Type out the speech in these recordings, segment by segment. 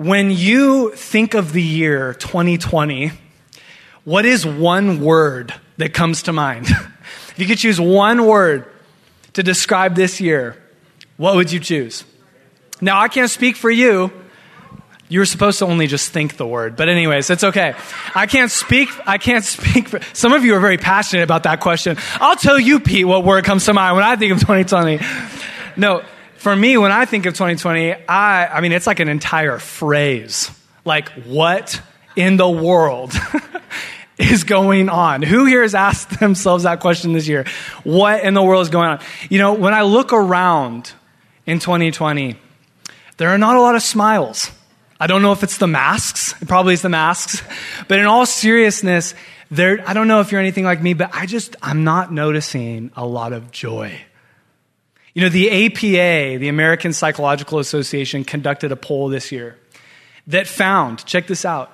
When you think of the year 2020, what is one word that comes to mind? if you could choose one word to describe this year, what would you choose? Now, I can't speak for you. You were supposed to only just think the word, but anyways, it's okay. I can't speak. I can't speak for. Some of you are very passionate about that question. I'll tell you, Pete, what word comes to mind when I think of 2020. No, for me, when I think of 2020, I, I mean, it's like an entire phrase. Like, what in the world is going on? Who here has asked themselves that question this year? What in the world is going on? You know, when I look around in 2020, there are not a lot of smiles. I don't know if it's the masks. It probably is the masks. But in all seriousness, there, I don't know if you're anything like me, but I just, I'm not noticing a lot of joy. You know, the APA, the American Psychological Association, conducted a poll this year that found, check this out,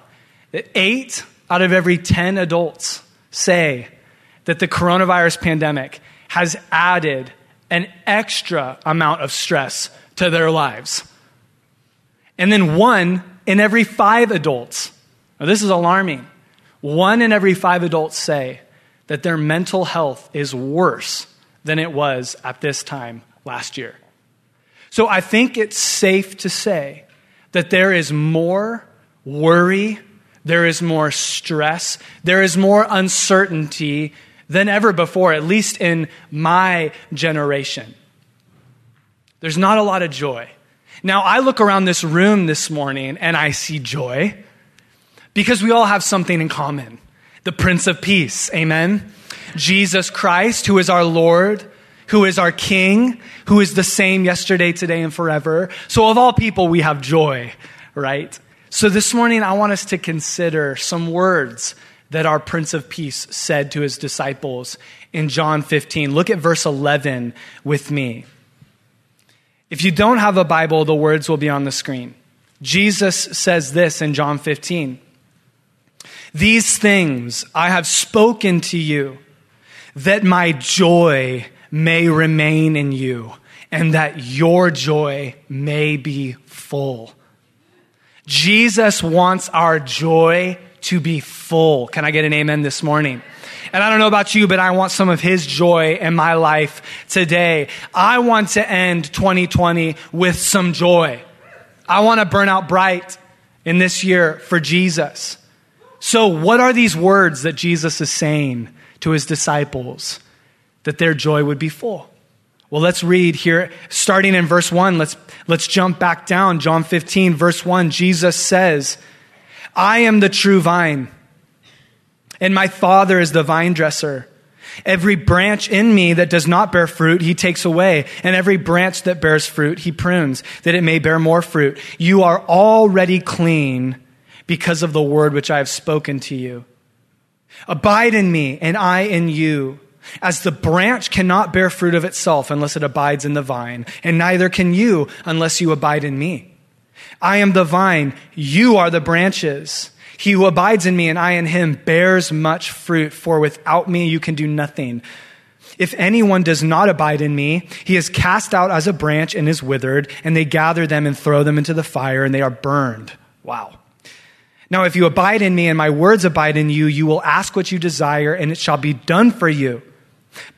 that eight out of every 10 adults say that the coronavirus pandemic has added an extra amount of stress to their lives. And then one in every five adults, now this is alarming, one in every five adults say that their mental health is worse than it was at this time last year. So I think it's safe to say that there is more worry, there is more stress, there is more uncertainty than ever before, at least in my generation. There's not a lot of joy. Now, I look around this room this morning and I see joy because we all have something in common the Prince of Peace. Amen. Jesus Christ, who is our Lord, who is our King, who is the same yesterday, today, and forever. So, of all people, we have joy, right? So, this morning, I want us to consider some words that our Prince of Peace said to his disciples in John 15. Look at verse 11 with me. If you don't have a Bible, the words will be on the screen. Jesus says this in John 15 These things I have spoken to you, that my joy may remain in you, and that your joy may be full. Jesus wants our joy to be full. Can I get an amen this morning? And I don't know about you, but I want some of His joy in my life today. I want to end 2020 with some joy. I want to burn out bright in this year for Jesus. So, what are these words that Jesus is saying to His disciples that their joy would be full? Well, let's read here, starting in verse 1. Let's, let's jump back down. John 15, verse 1. Jesus says, I am the true vine and my Father is the vine dresser. Every branch in me that does not bear fruit, he takes away. And every branch that bears fruit, he prunes, that it may bear more fruit. You are already clean because of the word which I have spoken to you. Abide in me, and I in you. As the branch cannot bear fruit of itself unless it abides in the vine, and neither can you unless you abide in me. I am the vine, you are the branches. He who abides in me and I in him bears much fruit, for without me you can do nothing. If anyone does not abide in me, he is cast out as a branch and is withered, and they gather them and throw them into the fire, and they are burned. Wow. Now, if you abide in me and my words abide in you, you will ask what you desire, and it shall be done for you.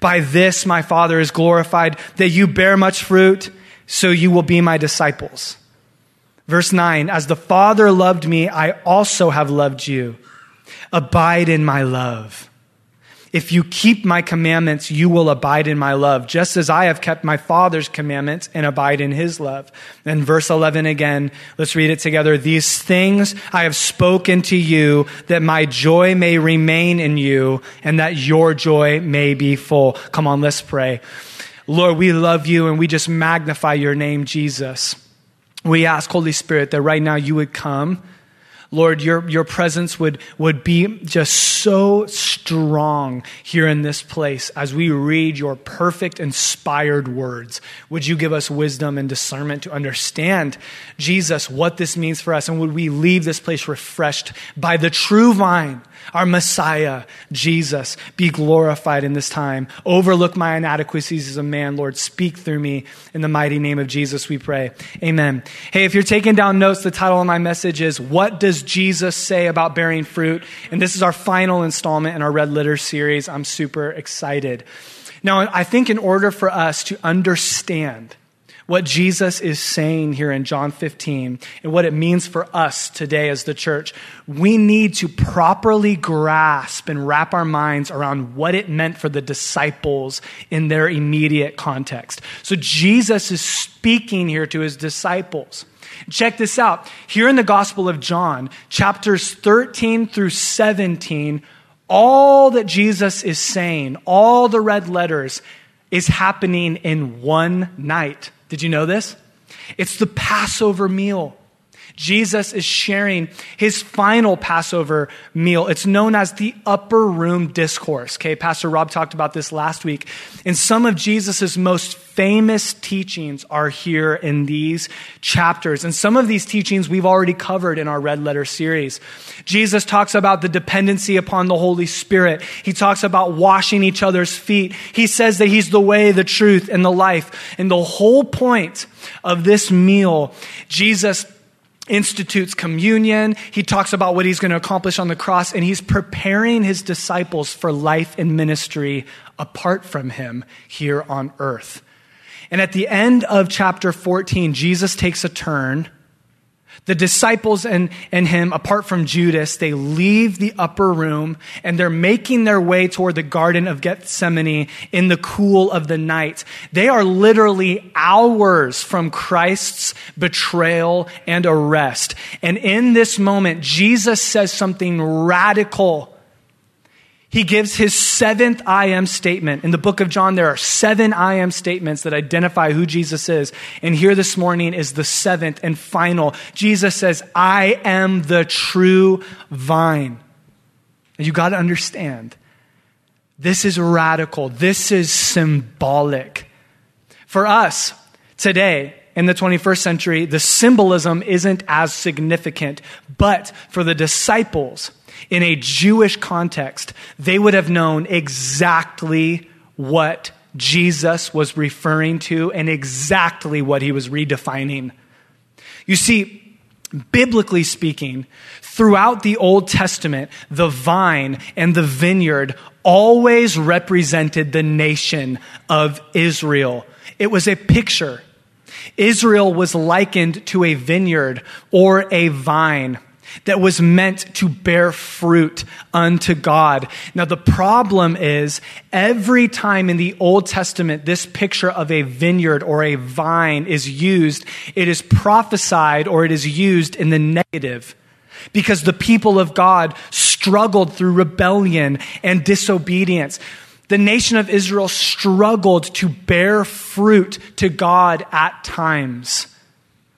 By this my Father is glorified, that you bear much fruit, so you will be my disciples. Verse 9, as the Father loved me, I also have loved you. Abide in my love. If you keep my commandments, you will abide in my love, just as I have kept my Father's commandments and abide in his love. And verse 11 again, let's read it together. These things I have spoken to you that my joy may remain in you and that your joy may be full. Come on, let's pray. Lord, we love you and we just magnify your name, Jesus. We ask, Holy Spirit, that right now you would come. Lord, your, your presence would, would be just so strong here in this place as we read your perfect, inspired words. Would you give us wisdom and discernment to understand, Jesus, what this means for us? And would we leave this place refreshed by the true vine our Messiah, Jesus, be glorified in this time. Overlook my inadequacies as a man, Lord. Speak through me. In the mighty name of Jesus, we pray. Amen. Hey, if you're taking down notes, the title of my message is What Does Jesus Say About Bearing Fruit? And this is our final installment in our Red Letter series. I'm super excited. Now, I think in order for us to understand what Jesus is saying here in John 15 and what it means for us today as the church, we need to properly grasp and wrap our minds around what it meant for the disciples in their immediate context. So Jesus is speaking here to his disciples. Check this out. Here in the Gospel of John, chapters 13 through 17, all that Jesus is saying, all the red letters, is happening in one night. Did you know this? It's the Passover meal. Jesus is sharing his final Passover meal. It's known as the upper room discourse. Okay, Pastor Rob talked about this last week. And some of Jesus' most famous teachings are here in these chapters. And some of these teachings we've already covered in our red letter series. Jesus talks about the dependency upon the Holy Spirit. He talks about washing each other's feet. He says that he's the way, the truth, and the life. And the whole point of this meal, Jesus institutes communion. He talks about what he's going to accomplish on the cross, and he's preparing his disciples for life and ministry apart from him here on earth. And at the end of chapter 14, Jesus takes a turn the disciples and, and him, apart from Judas, they leave the upper room and they're making their way toward the Garden of Gethsemane in the cool of the night. They are literally hours from Christ's betrayal and arrest. And in this moment, Jesus says something radical he gives his seventh I am statement. In the book of John, there are seven I am statements that identify who Jesus is. And here this morning is the seventh and final. Jesus says, I am the true vine. And you got to understand, this is radical, this is symbolic. For us today, in the 21st century, the symbolism isn't as significant. But for the disciples, in a Jewish context, they would have known exactly what Jesus was referring to and exactly what he was redefining. You see, biblically speaking, throughout the Old Testament, the vine and the vineyard always represented the nation of Israel. It was a picture. Israel was likened to a vineyard or a vine that was meant to bear fruit unto God. Now, the problem is every time in the Old Testament this picture of a vineyard or a vine is used, it is prophesied or it is used in the negative. Because the people of God struggled through rebellion and disobedience. The nation of Israel struggled to bear fruit to God at times.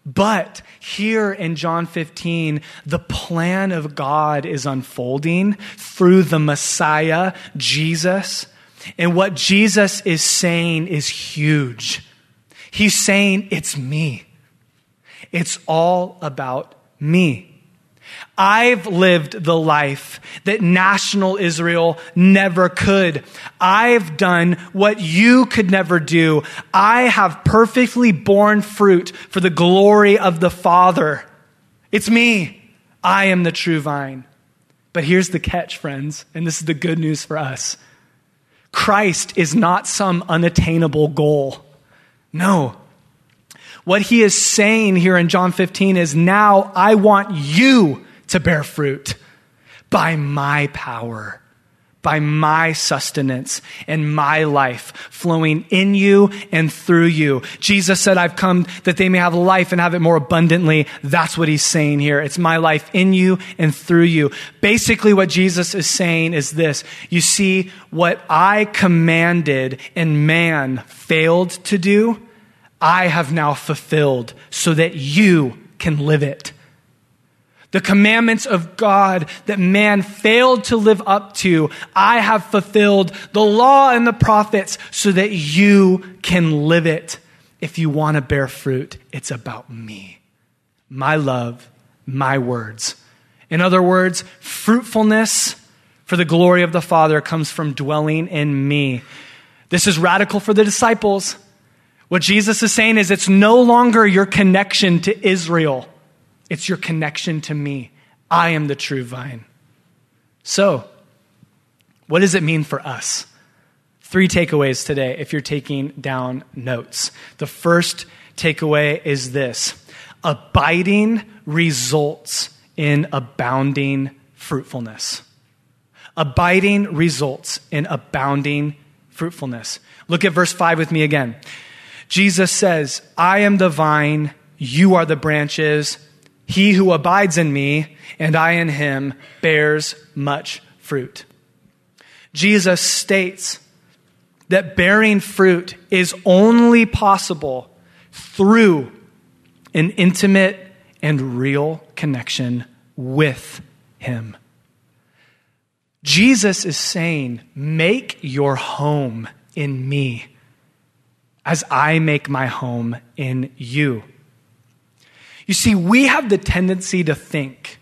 But here in John 15, the plan of God is unfolding through the Messiah, Jesus. And what Jesus is saying is huge. He's saying, It's me. It's all about me. I've lived the life that national Israel never could. I've done what you could never do. I have perfectly borne fruit for the glory of the Father. It's me. I am the true vine. But here's the catch, friends, and this is the good news for us Christ is not some unattainable goal. No. What he is saying here in John 15 is now I want you to bear fruit by my power, by my sustenance and my life flowing in you and through you. Jesus said, I've come that they may have life and have it more abundantly. That's what he's saying here. It's my life in you and through you. Basically, what Jesus is saying is this. You see, what I commanded and man failed to do, I have now fulfilled so that you can live it. The commandments of God that man failed to live up to, I have fulfilled the law and the prophets so that you can live it. If you want to bear fruit, it's about me, my love, my words. In other words, fruitfulness for the glory of the Father comes from dwelling in me. This is radical for the disciples. What Jesus is saying is it's no longer your connection to Israel, it's your connection to me. I am the true vine. So, what does it mean for us? Three takeaways today if you're taking down notes. The first takeaway is this abiding results in abounding fruitfulness. Abiding results in abounding fruitfulness. Look at verse 5 with me again. Jesus says, I am the vine, you are the branches. He who abides in me and I in him bears much fruit. Jesus states that bearing fruit is only possible through an intimate and real connection with him. Jesus is saying, Make your home in me as I make my home in you. You see, we have the tendency to think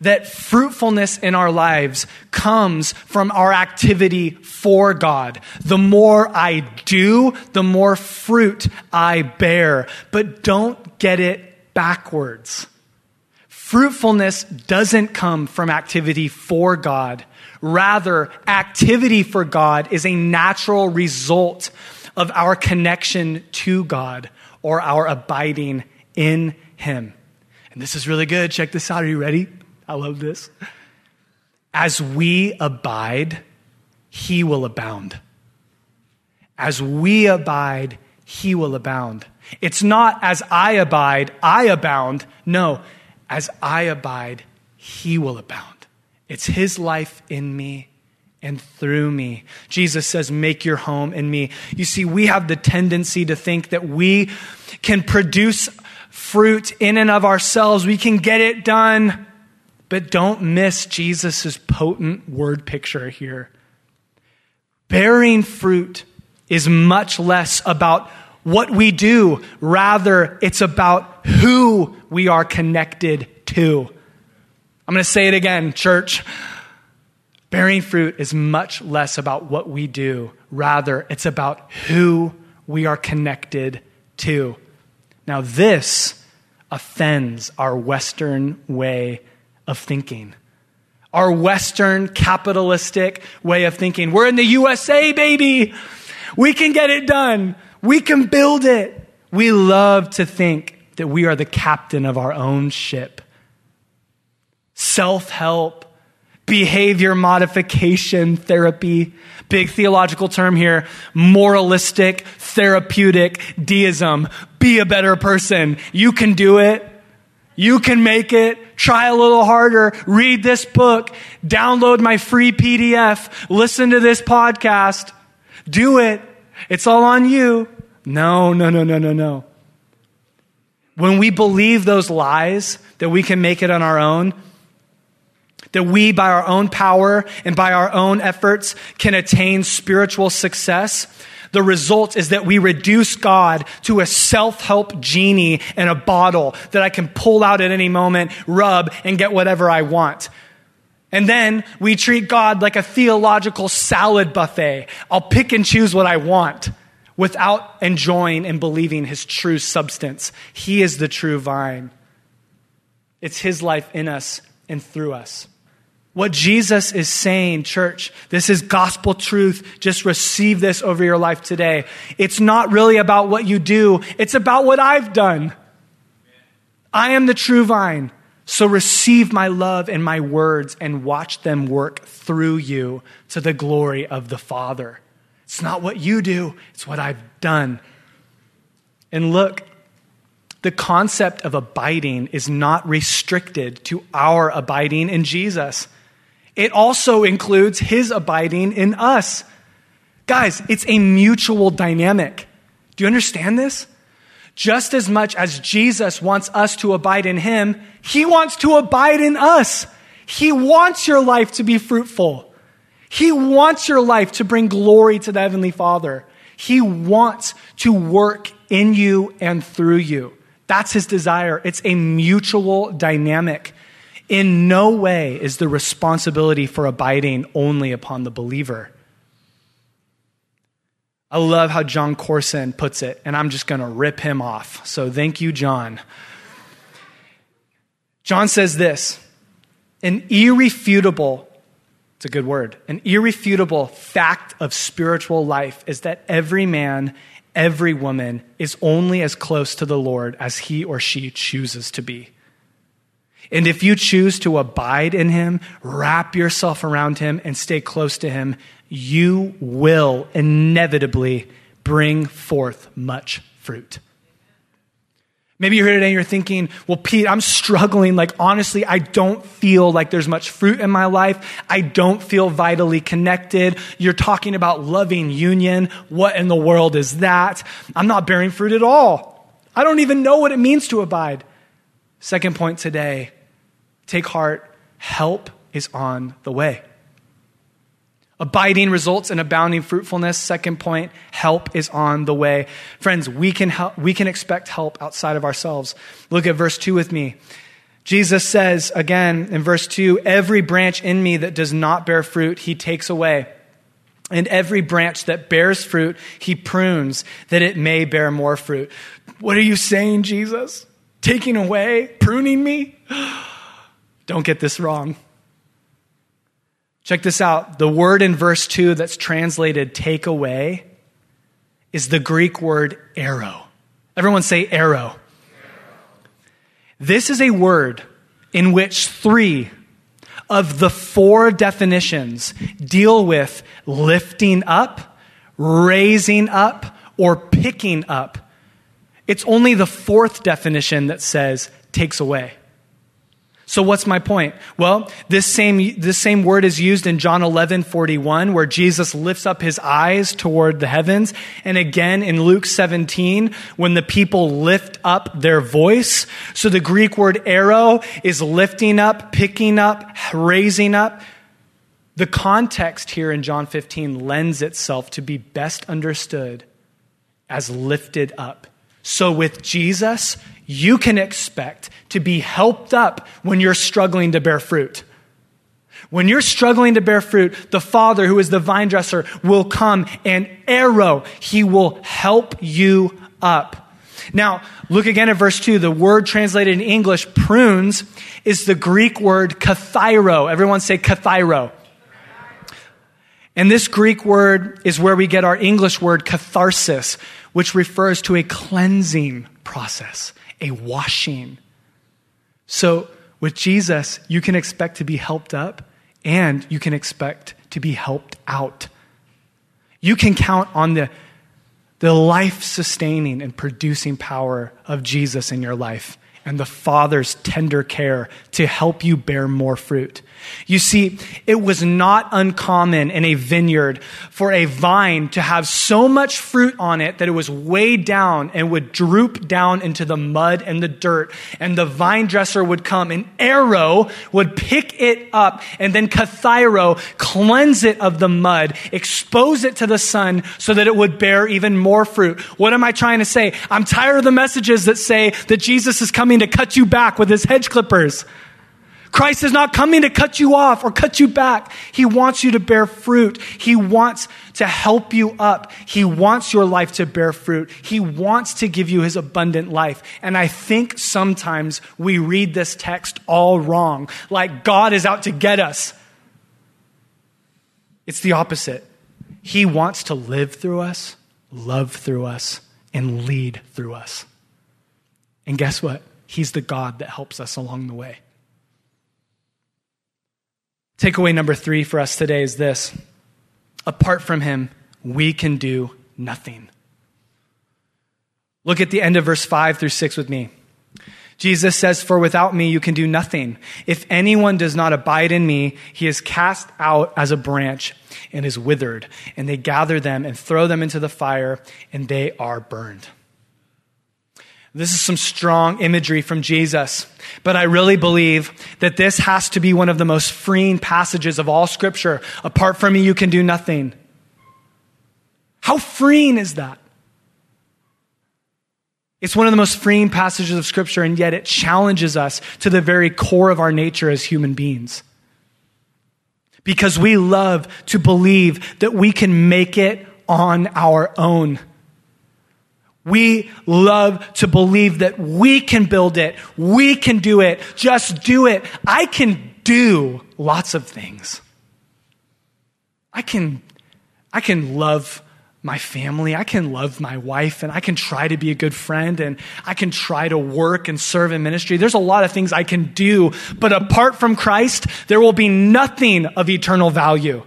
that fruitfulness in our lives comes from our activity for God. The more I do, the more fruit I bear. But don't get it backwards. Fruitfulness doesn't come from activity for God. Rather, activity for God is a natural result of our connection to God or our abiding in Him. And this is really good. Check this out. Are you ready? I love this. As we abide, He will abound. As we abide, He will abound. It's not as I abide, I abound. No, as I abide, He will abound. It's His life in me and through me. Jesus says, Make your home in me. You see, we have the tendency to think that we can produce fruit in and of ourselves, we can get it done. But don't miss Jesus' potent word picture here. Bearing fruit is much less about what we do, rather, it's about who we are connected to. I'm going to say it again, church. Bearing fruit is much less about what we do, rather, it's about who we are connected to. Now, this offends our Western way of thinking. Our Western capitalistic way of thinking. We're in the USA, baby. We can get it done. We can build it. We love to think that we are the captain of our own ship self help, behavior modification therapy. Big theological term here moralistic, therapeutic deism. Be a better person. You can do it. You can make it. Try a little harder. Read this book. Download my free PDF. Listen to this podcast. Do it. It's all on you. No, no, no, no, no, no. When we believe those lies that we can make it on our own, that we, by our own power and by our own efforts, can attain spiritual success, the result is that we reduce God to a self help genie in a bottle that I can pull out at any moment, rub, and get whatever I want. And then we treat God like a theological salad buffet. I'll pick and choose what I want without enjoying and believing his true substance. He is the true vine. It's his life in us and through us. What Jesus is saying, church, this is gospel truth. Just receive this over your life today. It's not really about what you do, it's about what I've done. I am the true vine. So receive my love and my words and watch them work through you to the glory of the Father. It's not what you do, it's what I've done. And look, the concept of abiding is not restricted to our abiding in Jesus. It also includes his abiding in us. Guys, it's a mutual dynamic. Do you understand this? Just as much as Jesus wants us to abide in him, he wants to abide in us. He wants your life to be fruitful. He wants your life to bring glory to the Heavenly Father. He wants to work in you and through you. That's his desire. It's a mutual dynamic. In no way is the responsibility for abiding only upon the believer. I love how Jon Courson puts it, and I'm just going to rip him off. So thank you, John. John says this an irrefutable, it's a good word, an irrefutable fact of spiritual life is that every man, every woman is only as close to the Lord as he or she chooses to be. And if you choose to abide in him, wrap yourself around him, and stay close to him, you will inevitably bring forth much fruit. Maybe you're here today and you're thinking, well, Pete, I'm struggling. Like, honestly, I don't feel like there's much fruit in my life. I don't feel vitally connected. You're talking about loving union. What in the world is that? I'm not bearing fruit at all. I don't even know what it means to abide. Second point today take heart. Help is on the way. Abiding results in abounding fruitfulness. Second point, help is on the way. Friends, we can, help, we can expect help outside of ourselves. Look at verse 2 with me. Jesus says again in verse 2 Every branch in me that does not bear fruit, he takes away. And every branch that bears fruit, he prunes that it may bear more fruit. What are you saying, Jesus? Taking away, pruning me? Don't get this wrong. Check this out. The word in verse 2 that's translated take away is the Greek word airo. Everyone say airo. This is a word in which three of the four definitions deal with lifting up, raising up, or picking up. It's only the fourth definition that says takes away. So what's my point? Well, this same, this same word is used in John 11, 41, where Jesus lifts up his eyes toward the heavens. And again in Luke 17, when the people lift up their voice. So the Greek word airo is lifting up, picking up, raising up. The context here in John 15 lends itself to be best understood as lifted up. So with Jesus, you can expect to be helped up when you're struggling to bear fruit. When you're struggling to bear fruit, the Father, who is the vine dresser, will come and airo. He will help you up. Now, look again at verse 2. The word translated in English, prunes, is the Greek word kathairo. Everyone say kathairo. And this Greek word is where we get our English word catharsis, which refers to a cleansing process a washing. So, with Jesus, you can expect to be helped up and you can expect to be helped out. You can count on the, the life sustaining and producing power of Jesus in your life and the Father's tender care to help you bear more fruit. You see, it was not uncommon in a vineyard for a vine to have so much fruit on it that it was weighed down and would droop down into the mud and the dirt. And the vine dresser would come, an airo would pick it up, and then Kathairo cleanse it of the mud, expose it to the sun so that it would bear even more fruit. What am I trying to say? I'm tired of the messages that say that Jesus is coming to cut you back with his hedge clippers. Christ is not coming to cut you off or cut you back. He wants you to bear fruit. He wants to help you up. He wants your life to bear fruit. He wants to give you his abundant life. And I think sometimes we read this text all wrong, like God is out to get us. It's the opposite. He wants to live through us, love through us, and lead through us. And guess what? He's the God that helps us along the way. Takeaway number three for us today is this apart from him, we can do nothing. Look at the end of verse 5 through 6 with me. Jesus says, For without me you can do nothing. If anyone does not abide in me, he is cast out as a branch and is withered. And they gather them and throw them into the fire, and they are burned. This is some strong imagery from Jesus. But I really believe that this has to be one of the most freeing passages of all Scripture. Apart from me, you can do nothing. How freeing is that? It's one of the most freeing passages of Scripture, and yet it challenges us to the very core of our nature as human beings. Because we love to believe that we can make it on our own. We love to believe that we can build it. We can do it. Just do it. I can do lots of things. I can, I can love my family. I can love my wife and I can try to be a good friend and I can try to work and serve in ministry. There's a lot of things I can do, but apart from Christ, there will be nothing of eternal value.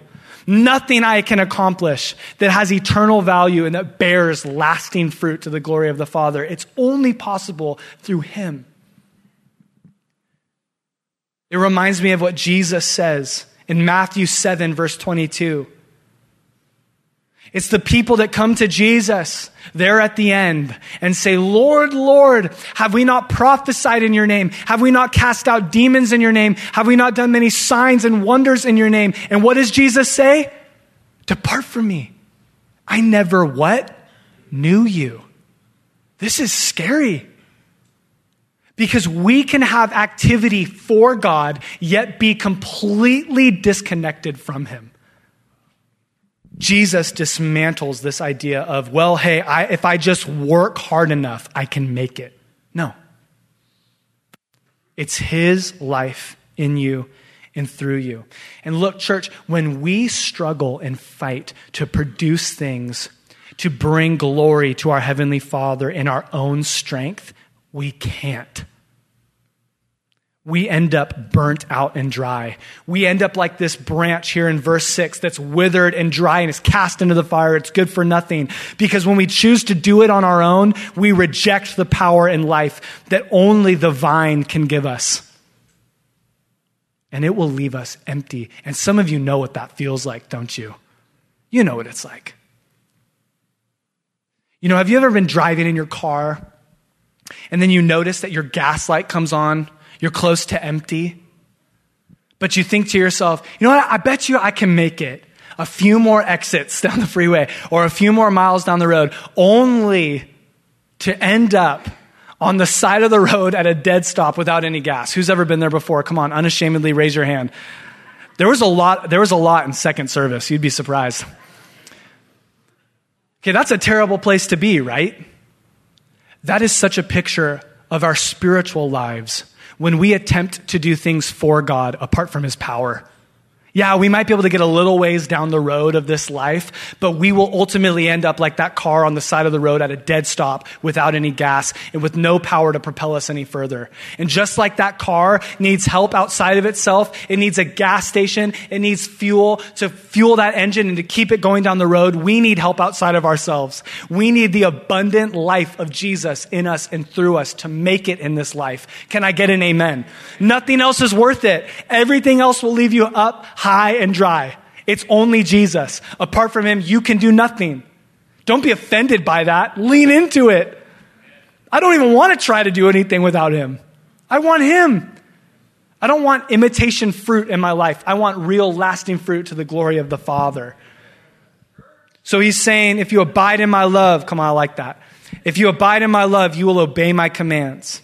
Nothing I can accomplish that has eternal value and that bears lasting fruit to the glory of the Father. It's only possible through Him. It reminds me of what Jesus says in Matthew 7, verse 22. It's the people that come to Jesus there at the end and say, Lord, Lord, have we not prophesied in your name? Have we not cast out demons in your name? Have we not done many signs and wonders in your name? And what does Jesus say? Depart from me. I never what? Knew you. This is scary. Because we can have activity for God, yet be completely disconnected from Him. Jesus dismantles this idea of, well, hey, I, if I just work hard enough, I can make it. No. It's His life in you and through you. And look, church, when we struggle and fight to produce things to bring glory to our Heavenly Father in our own strength, we can't we end up burnt out and dry. We end up like this branch here in verse 6 that's withered and dry and is cast into the fire. It's good for nothing. Because when we choose to do it on our own, we reject the power and life that only the vine can give us. And it will leave us empty. And some of you know what that feels like, don't you? You know what it's like. You know, have you ever been driving in your car and then you notice that your gas light comes on you're close to empty. But you think to yourself, you know what? I bet you I can make it a few more exits down the freeway or a few more miles down the road, only to end up on the side of the road at a dead stop without any gas. Who's ever been there before? Come on, unashamedly raise your hand. There was a lot, there was a lot in second service. You'd be surprised. Okay, that's a terrible place to be, right? That is such a picture of our spiritual lives when we attempt to do things for God apart from His power. Yeah, we might be able to get a little ways down the road of this life, but we will ultimately end up like that car on the side of the road at a dead stop without any gas and with no power to propel us any further. And just like that car needs help outside of itself, it needs a gas station, it needs fuel to fuel that engine and to keep it going down the road. We need help outside of ourselves. We need the abundant life of Jesus in us and through us to make it in this life. Can I get an amen? Nothing else is worth it. Everything else will leave you up high and dry. It's only Jesus. Apart from him, you can do nothing. Don't be offended by that. Lean into it. I don't even want to try to do anything without him. I want him. I don't want imitation fruit in my life. I want real lasting fruit to the glory of the Father. So he's saying, if you abide in my love, come on, I like that. If you abide in my love, you will obey my commands.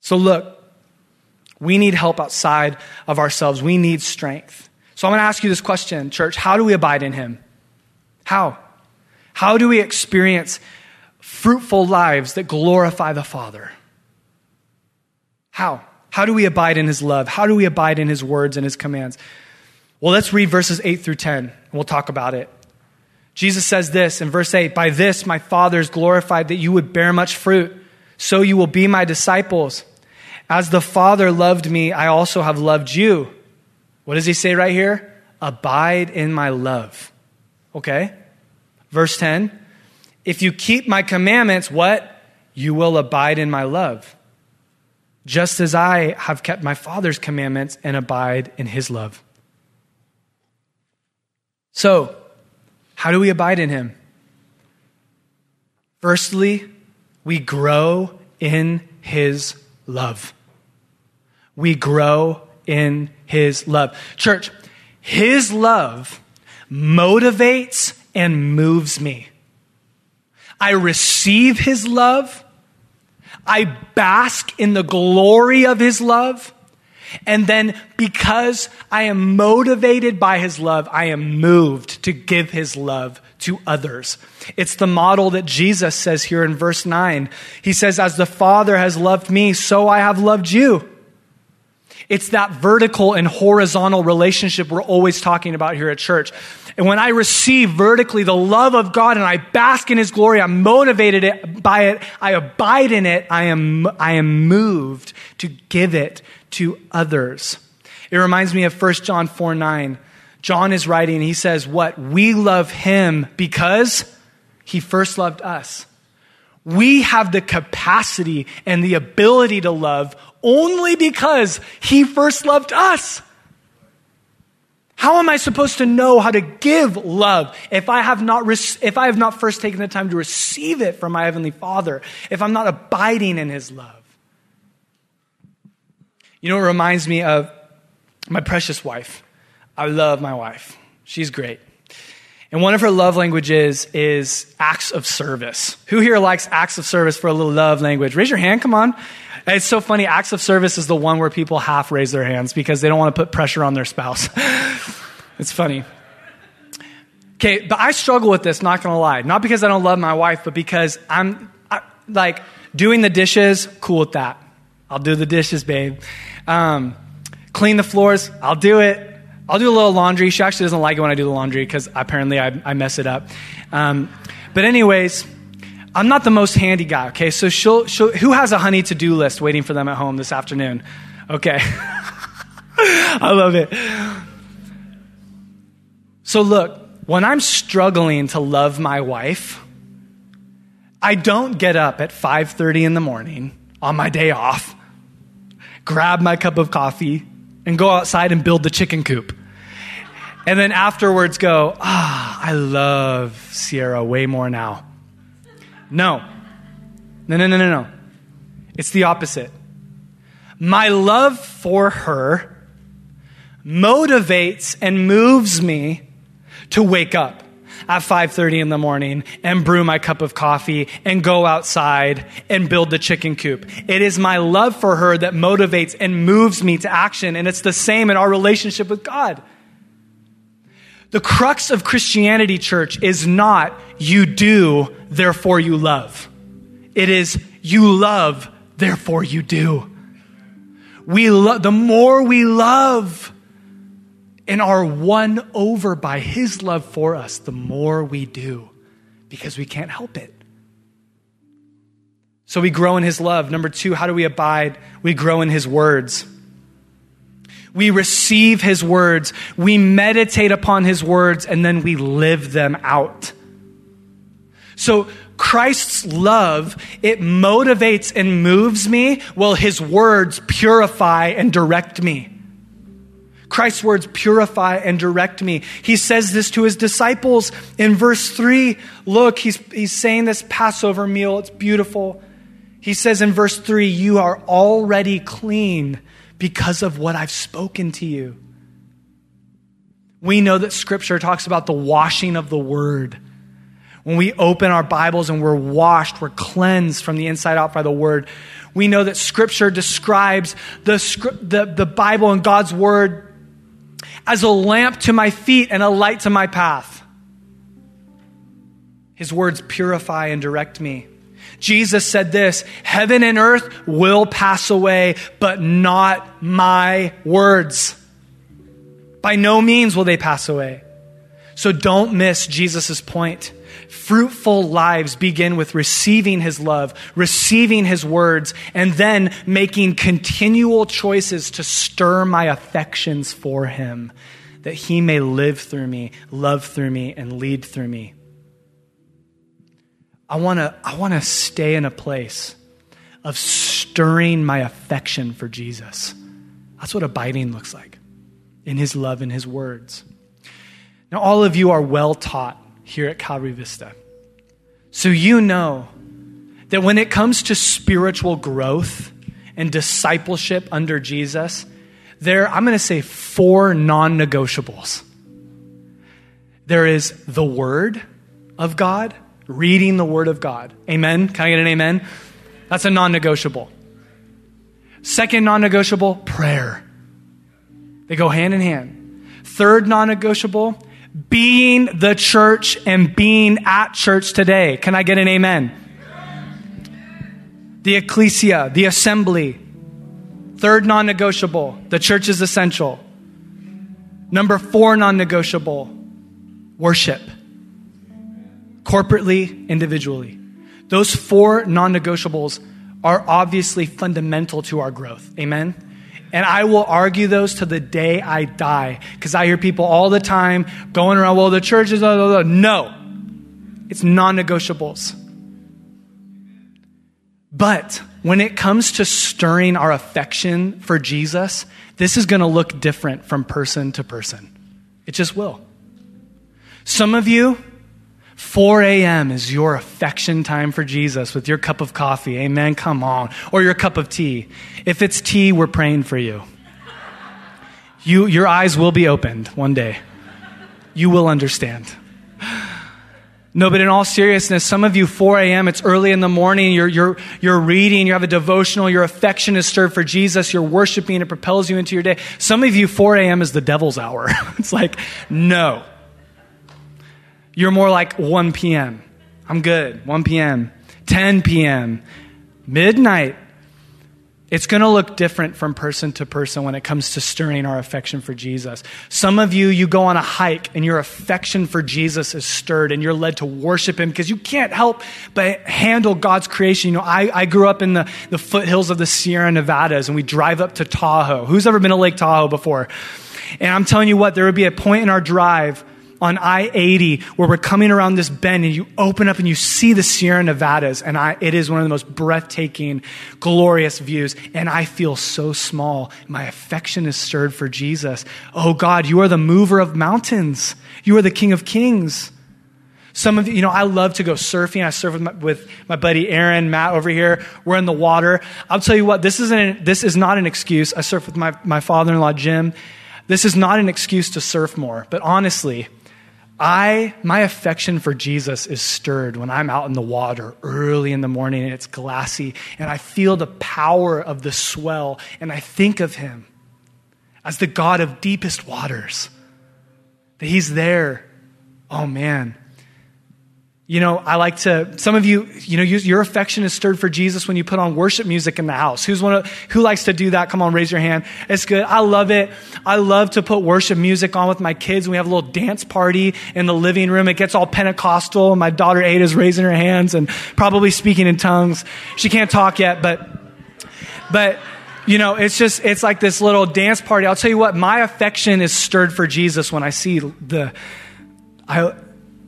So look, we need help outside of ourselves. We need strength. So I'm going to ask you this question, church. How do we abide in Him? How? How do we experience fruitful lives that glorify the Father? How? How do we abide in His love? How do we abide in His words and His commands? Well, let's read verses 8 through 10, and we'll talk about it. Jesus says this in verse 8 By this my Father is glorified that you would bear much fruit, so you will be my disciples. As the Father loved me, I also have loved you. What does he say right here? Abide in my love. Okay? Verse 10 If you keep my commandments, what? You will abide in my love. Just as I have kept my Father's commandments and abide in his love. So, how do we abide in him? Firstly, we grow in his love. We grow in his love. Church, his love motivates and moves me. I receive his love. I bask in the glory of his love. And then because I am motivated by his love, I am moved to give his love to others. It's the model that Jesus says here in verse 9. He says, As the Father has loved me, so I have loved you. It's that vertical and horizontal relationship we're always talking about here at church. And when I receive vertically the love of God and I bask in His glory, I'm motivated by it, I abide in it, I am, I am moved to give it to others. It reminds me of 1 John 4 9. John is writing, he says, What? We love Him because He first loved us. We have the capacity and the ability to love only because He first loved us. How am I supposed to know how to give love if I have not, if I have not first taken the time to receive it from my Heavenly Father, if I'm not abiding in His love? You know, it reminds me of my precious wife. I love my wife. She's great. And one of her love languages is acts of service. Who here likes acts of service for a little love language? Raise your hand, come on. It's so funny. Acts of service is the one where people half raise their hands because they don't want to put pressure on their spouse. it's funny. Okay, but I struggle with this, not gonna lie. Not because I don't love my wife, but because I'm I, like doing the dishes, cool with that. I'll do the dishes, babe. Um, clean the floors, I'll do it. I'll do a little laundry. She actually doesn't like it when I do the laundry because apparently I, I, mess it up. Um, but, anyways, I'm not the most handy guy, okay? So she'll, she'll who has a honey to do list waiting for them at home this afternoon? Okay. I love it. So look, when I'm struggling to love my wife, I don't get up at 5:30 in the morning on my day off, grab my cup of coffee, and go outside and build the chicken coop. And then afterwards go, ah, I love Sierra way more now. No. No, no, no, no, no. It's the opposite. My love for her motivates and moves me to wake up at 5:30 in the morning and brew my cup of coffee and go outside and build the chicken coop. It is my love for her that motivates and moves me to action and it's the same in our relationship with God. The crux of Christianity, church, is not you do, therefore you love. It is you love, therefore you do. We lo- the more we love and are won over by his love for us, the more we do because we can't help it. So we grow in his love. Number two, how do we abide? We grow in his words. We receive his words, we meditate upon his words, and then we live them out. So Christ's love, it motivates and moves me, while his words purify and direct me. Christ's words purify and direct me. He says this to his disciples in verse 3. Look, he's, he's saying this Passover meal. It's beautiful. He says in verse 3, You are already clean because of what I've spoken to you. We know that Scripture talks about the washing of the Word. When we open our Bibles and we're washed, we're cleansed from the inside out by the Word. We know that Scripture describes the, the, the Bible and God's Word as a lamp to my feet and a light to my path. His words purify and direct me. Jesus said this Heaven and earth will pass away, but not my words. By no means will they pass away. So don't miss Jesus' point. Fruitful lives begin with receiving his love, receiving his words, and then making continual choices to stir my affections for him, that he may live through me, love through me, and lead through me. I want to I want to stay in a place of stirring my affection for Jesus. That's what abiding looks like in his love and his words. Now all of you are well taught here at Calvary Vista. So you know that when it comes to spiritual growth and discipleship under Jesus, there, I'm going to say four non negotiables. There is the Word of God, reading the Word of God. Amen? Can I get an amen? That's a non negotiable. Second non negotiable, prayer. They go hand in hand. Third non negotiable, being the church and being at church today. Can I get an amen? The ecclesia, the assembly. Third non negotiable, the church is essential. Number four non negotiable, worship. Corporately, individually. Those four non negotiables are obviously fundamental to our growth. Amen? And I will argue those to the day I die because I hear people all the time going around, well, the church is, blah, blah, blah. no, it's non negotiables. But when it comes to stirring our affection for Jesus, this is going to look different from person to person. It just will. Some of you, 4 a.m. is your affection time for Jesus with your cup of coffee. Amen. Come on. Or your cup of tea. If it's tea, we're praying for you. you your eyes will be opened one day. You will understand. No, but in all seriousness, some of you, 4 a.m., it's early in the morning, you're, you're, you're reading, you have a devotional, your affection is stirred for Jesus, you're worshiping, it propels you into your day. Some of you, 4 a.m. is the devil's hour. it's like, no. You're more like 1 p.m. I'm good. 1 p.m., 10 p.m., midnight. It's going to look different from person to person when it comes to stirring our affection for Jesus. Some of you, you go on a hike and your affection for Jesus is stirred and you're led to worship him because you can't help but handle God's creation. You know, I, I grew up in the, the foothills of the Sierra Nevadas and we drive up to Tahoe. Who's ever been to Lake Tahoe before? And I'm telling you what, there would be a point in our drive on I 80 where we're coming around this bend and you open up and you see the Sierra Nevadas. And I, it is one of the most breathtaking, glorious views. And I feel so small. My affection is stirred for Jesus. Oh God, you are the mover of mountains, you are the King of kings. Some of you, you know, I love to go surfing. I surf with my, with my buddy Aaron, Matt over here. We're in the water. I'll tell you what, this, isn't, this is not an excuse. I surf with my, my father in law, Jim. This is not an excuse to surf more, but honestly, I, my affection for Jesus is stirred when I'm out in the water early in the morning and it's glassy and I feel the power of the swell and I think of him as the God of deepest waters. That he's there. Oh man, you know, I like to, some of you, you know, your affection is stirred for Jesus when you put on worship music in the house. Who's one of, who likes to do that? Come on, raise your hand. It's good. I love it. I love to put worship music on with my kids. We have a little dance party in the living room. It gets all Pentecostal. My daughter Ada's raising her hands and probably speaking in tongues. She can't talk yet, but, but, you know, it's just, it's like this little dance party. I'll tell you what, my affection is stirred for Jesus when I see the, I,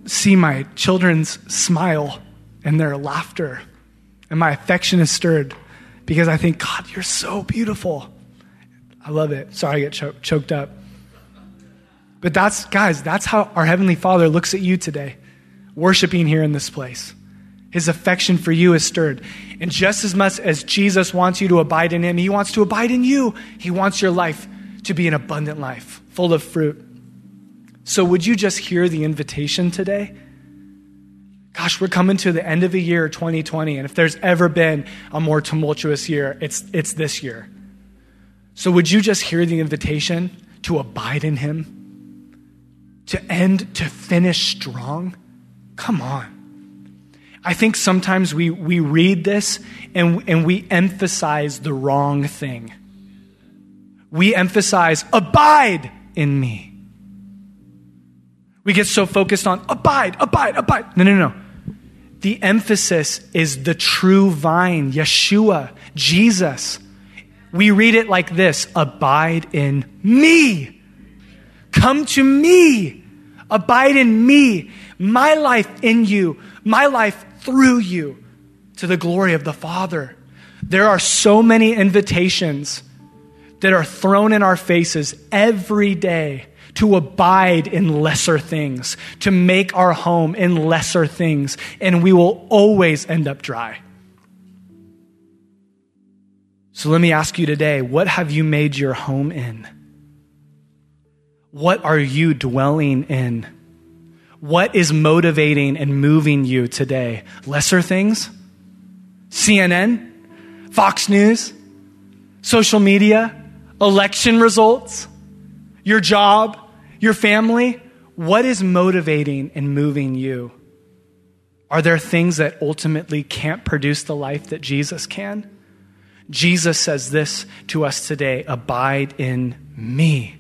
see my children's smile and their laughter, and my affection is stirred because I think, God, you're so beautiful. I love it. Sorry, I get cho- choked up. But that's, guys, that's how our Heavenly Father looks at you today, worshiping here in this place. His affection for you is stirred. And just as much as Jesus wants you to abide in Him, He wants to abide in you. He wants your life to be an abundant life, full of fruit. So, would you just hear the invitation today? Gosh, we're coming to the end of the year 2020, and if there's ever been a more tumultuous year, it's, it's this year. So, would you just hear the invitation to abide in Him? To end, to finish strong? Come on. I think sometimes we, we read this and, and we emphasize the wrong thing. We emphasize, abide in me. We get so focused on abide, abide, abide. No, no, no. The emphasis is the true vine, Yeshua, Jesus. We read it like this Abide in me. Come to me. Abide in me. My life in you. My life through you to the glory of the Father. There are so many invitations that are thrown in our faces every day to abide in lesser things, to make our home in lesser things, and we will always end up dry. So let me ask you today what have you made your home in? What are you dwelling in? What is motivating and moving you today? Lesser things? CNN? Fox News? Social media? Election results? Your job? Your family? What is motivating and moving you? Are there things that ultimately can't produce the life that Jesus can? Jesus says this to us today abide in me.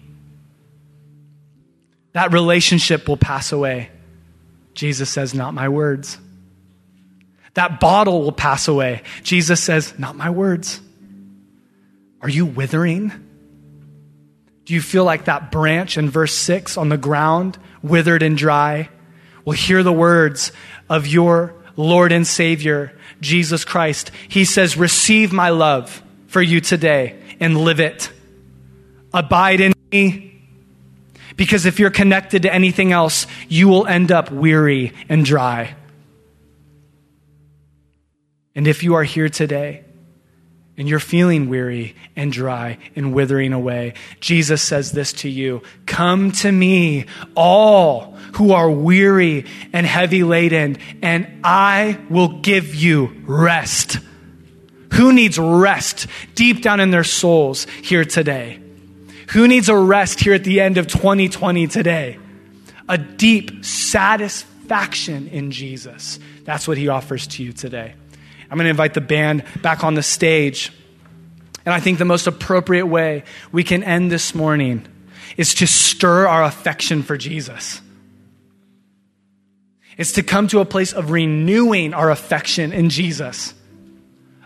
That relationship will pass away. Jesus says, Not my words. That bottle will pass away. Jesus says, Not my words. Are you withering? Do you feel like that branch in verse 6 on the ground, withered and dry? Well, hear the words of your Lord and Savior, Jesus Christ. He says, Receive my love for you today and live it. Abide in me. Because if you're connected to anything else, you will end up weary and dry. And if you are here today and you're feeling weary and dry and withering away, Jesus says this to you Come to me, all who are weary and heavy laden, and I will give you rest. Who needs rest deep down in their souls here today? Who needs a rest here at the end of 2020 today? A deep satisfaction in Jesus. That's what he offers to you today. I'm going to invite the band back on the stage. And I think the most appropriate way we can end this morning is to stir our affection for Jesus. It's to come to a place of renewing our affection in Jesus,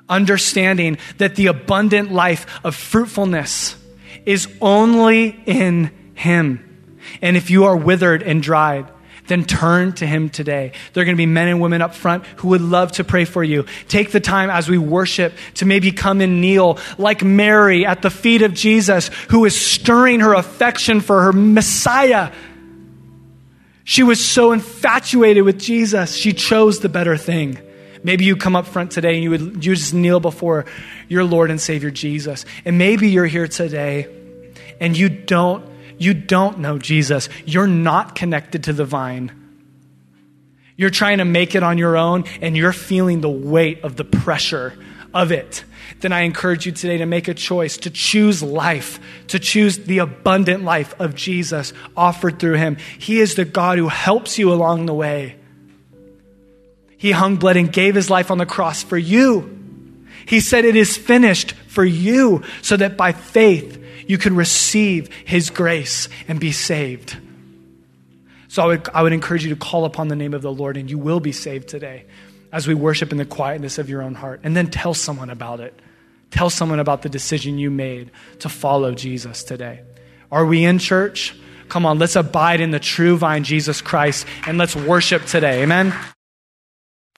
understanding that the abundant life of fruitfulness is only in Him. And if you are withered and dried, then turn to Him today. There are going to be men and women up front who would love to pray for you. Take the time as we worship to maybe come and kneel like Mary at the feet of Jesus, who is stirring her affection for her Messiah. She was so infatuated with Jesus, she chose the better thing. Maybe you come up front today and you would you just kneel before your Lord and Savior Jesus. And maybe you're here today and you don't you don't know Jesus. You're not connected to the vine. You're trying to make it on your own and you're feeling the weight of the pressure of it. Then I encourage you today to make a choice to choose life, to choose the abundant life of Jesus offered through him. He is the God who helps you along the way. He hung, bled, and gave his life on the cross for you. He said, It is finished for you, so that by faith you can receive His grace and be saved. So I would, I would encourage you to call upon the name of the Lord, and you will be saved today as we worship in the quietness of your own heart. And then tell someone about it. Tell someone about the decision you made to follow Jesus today. Are we in church? Come on, let's abide in the true vine, Jesus Christ, and let's worship today. Amen.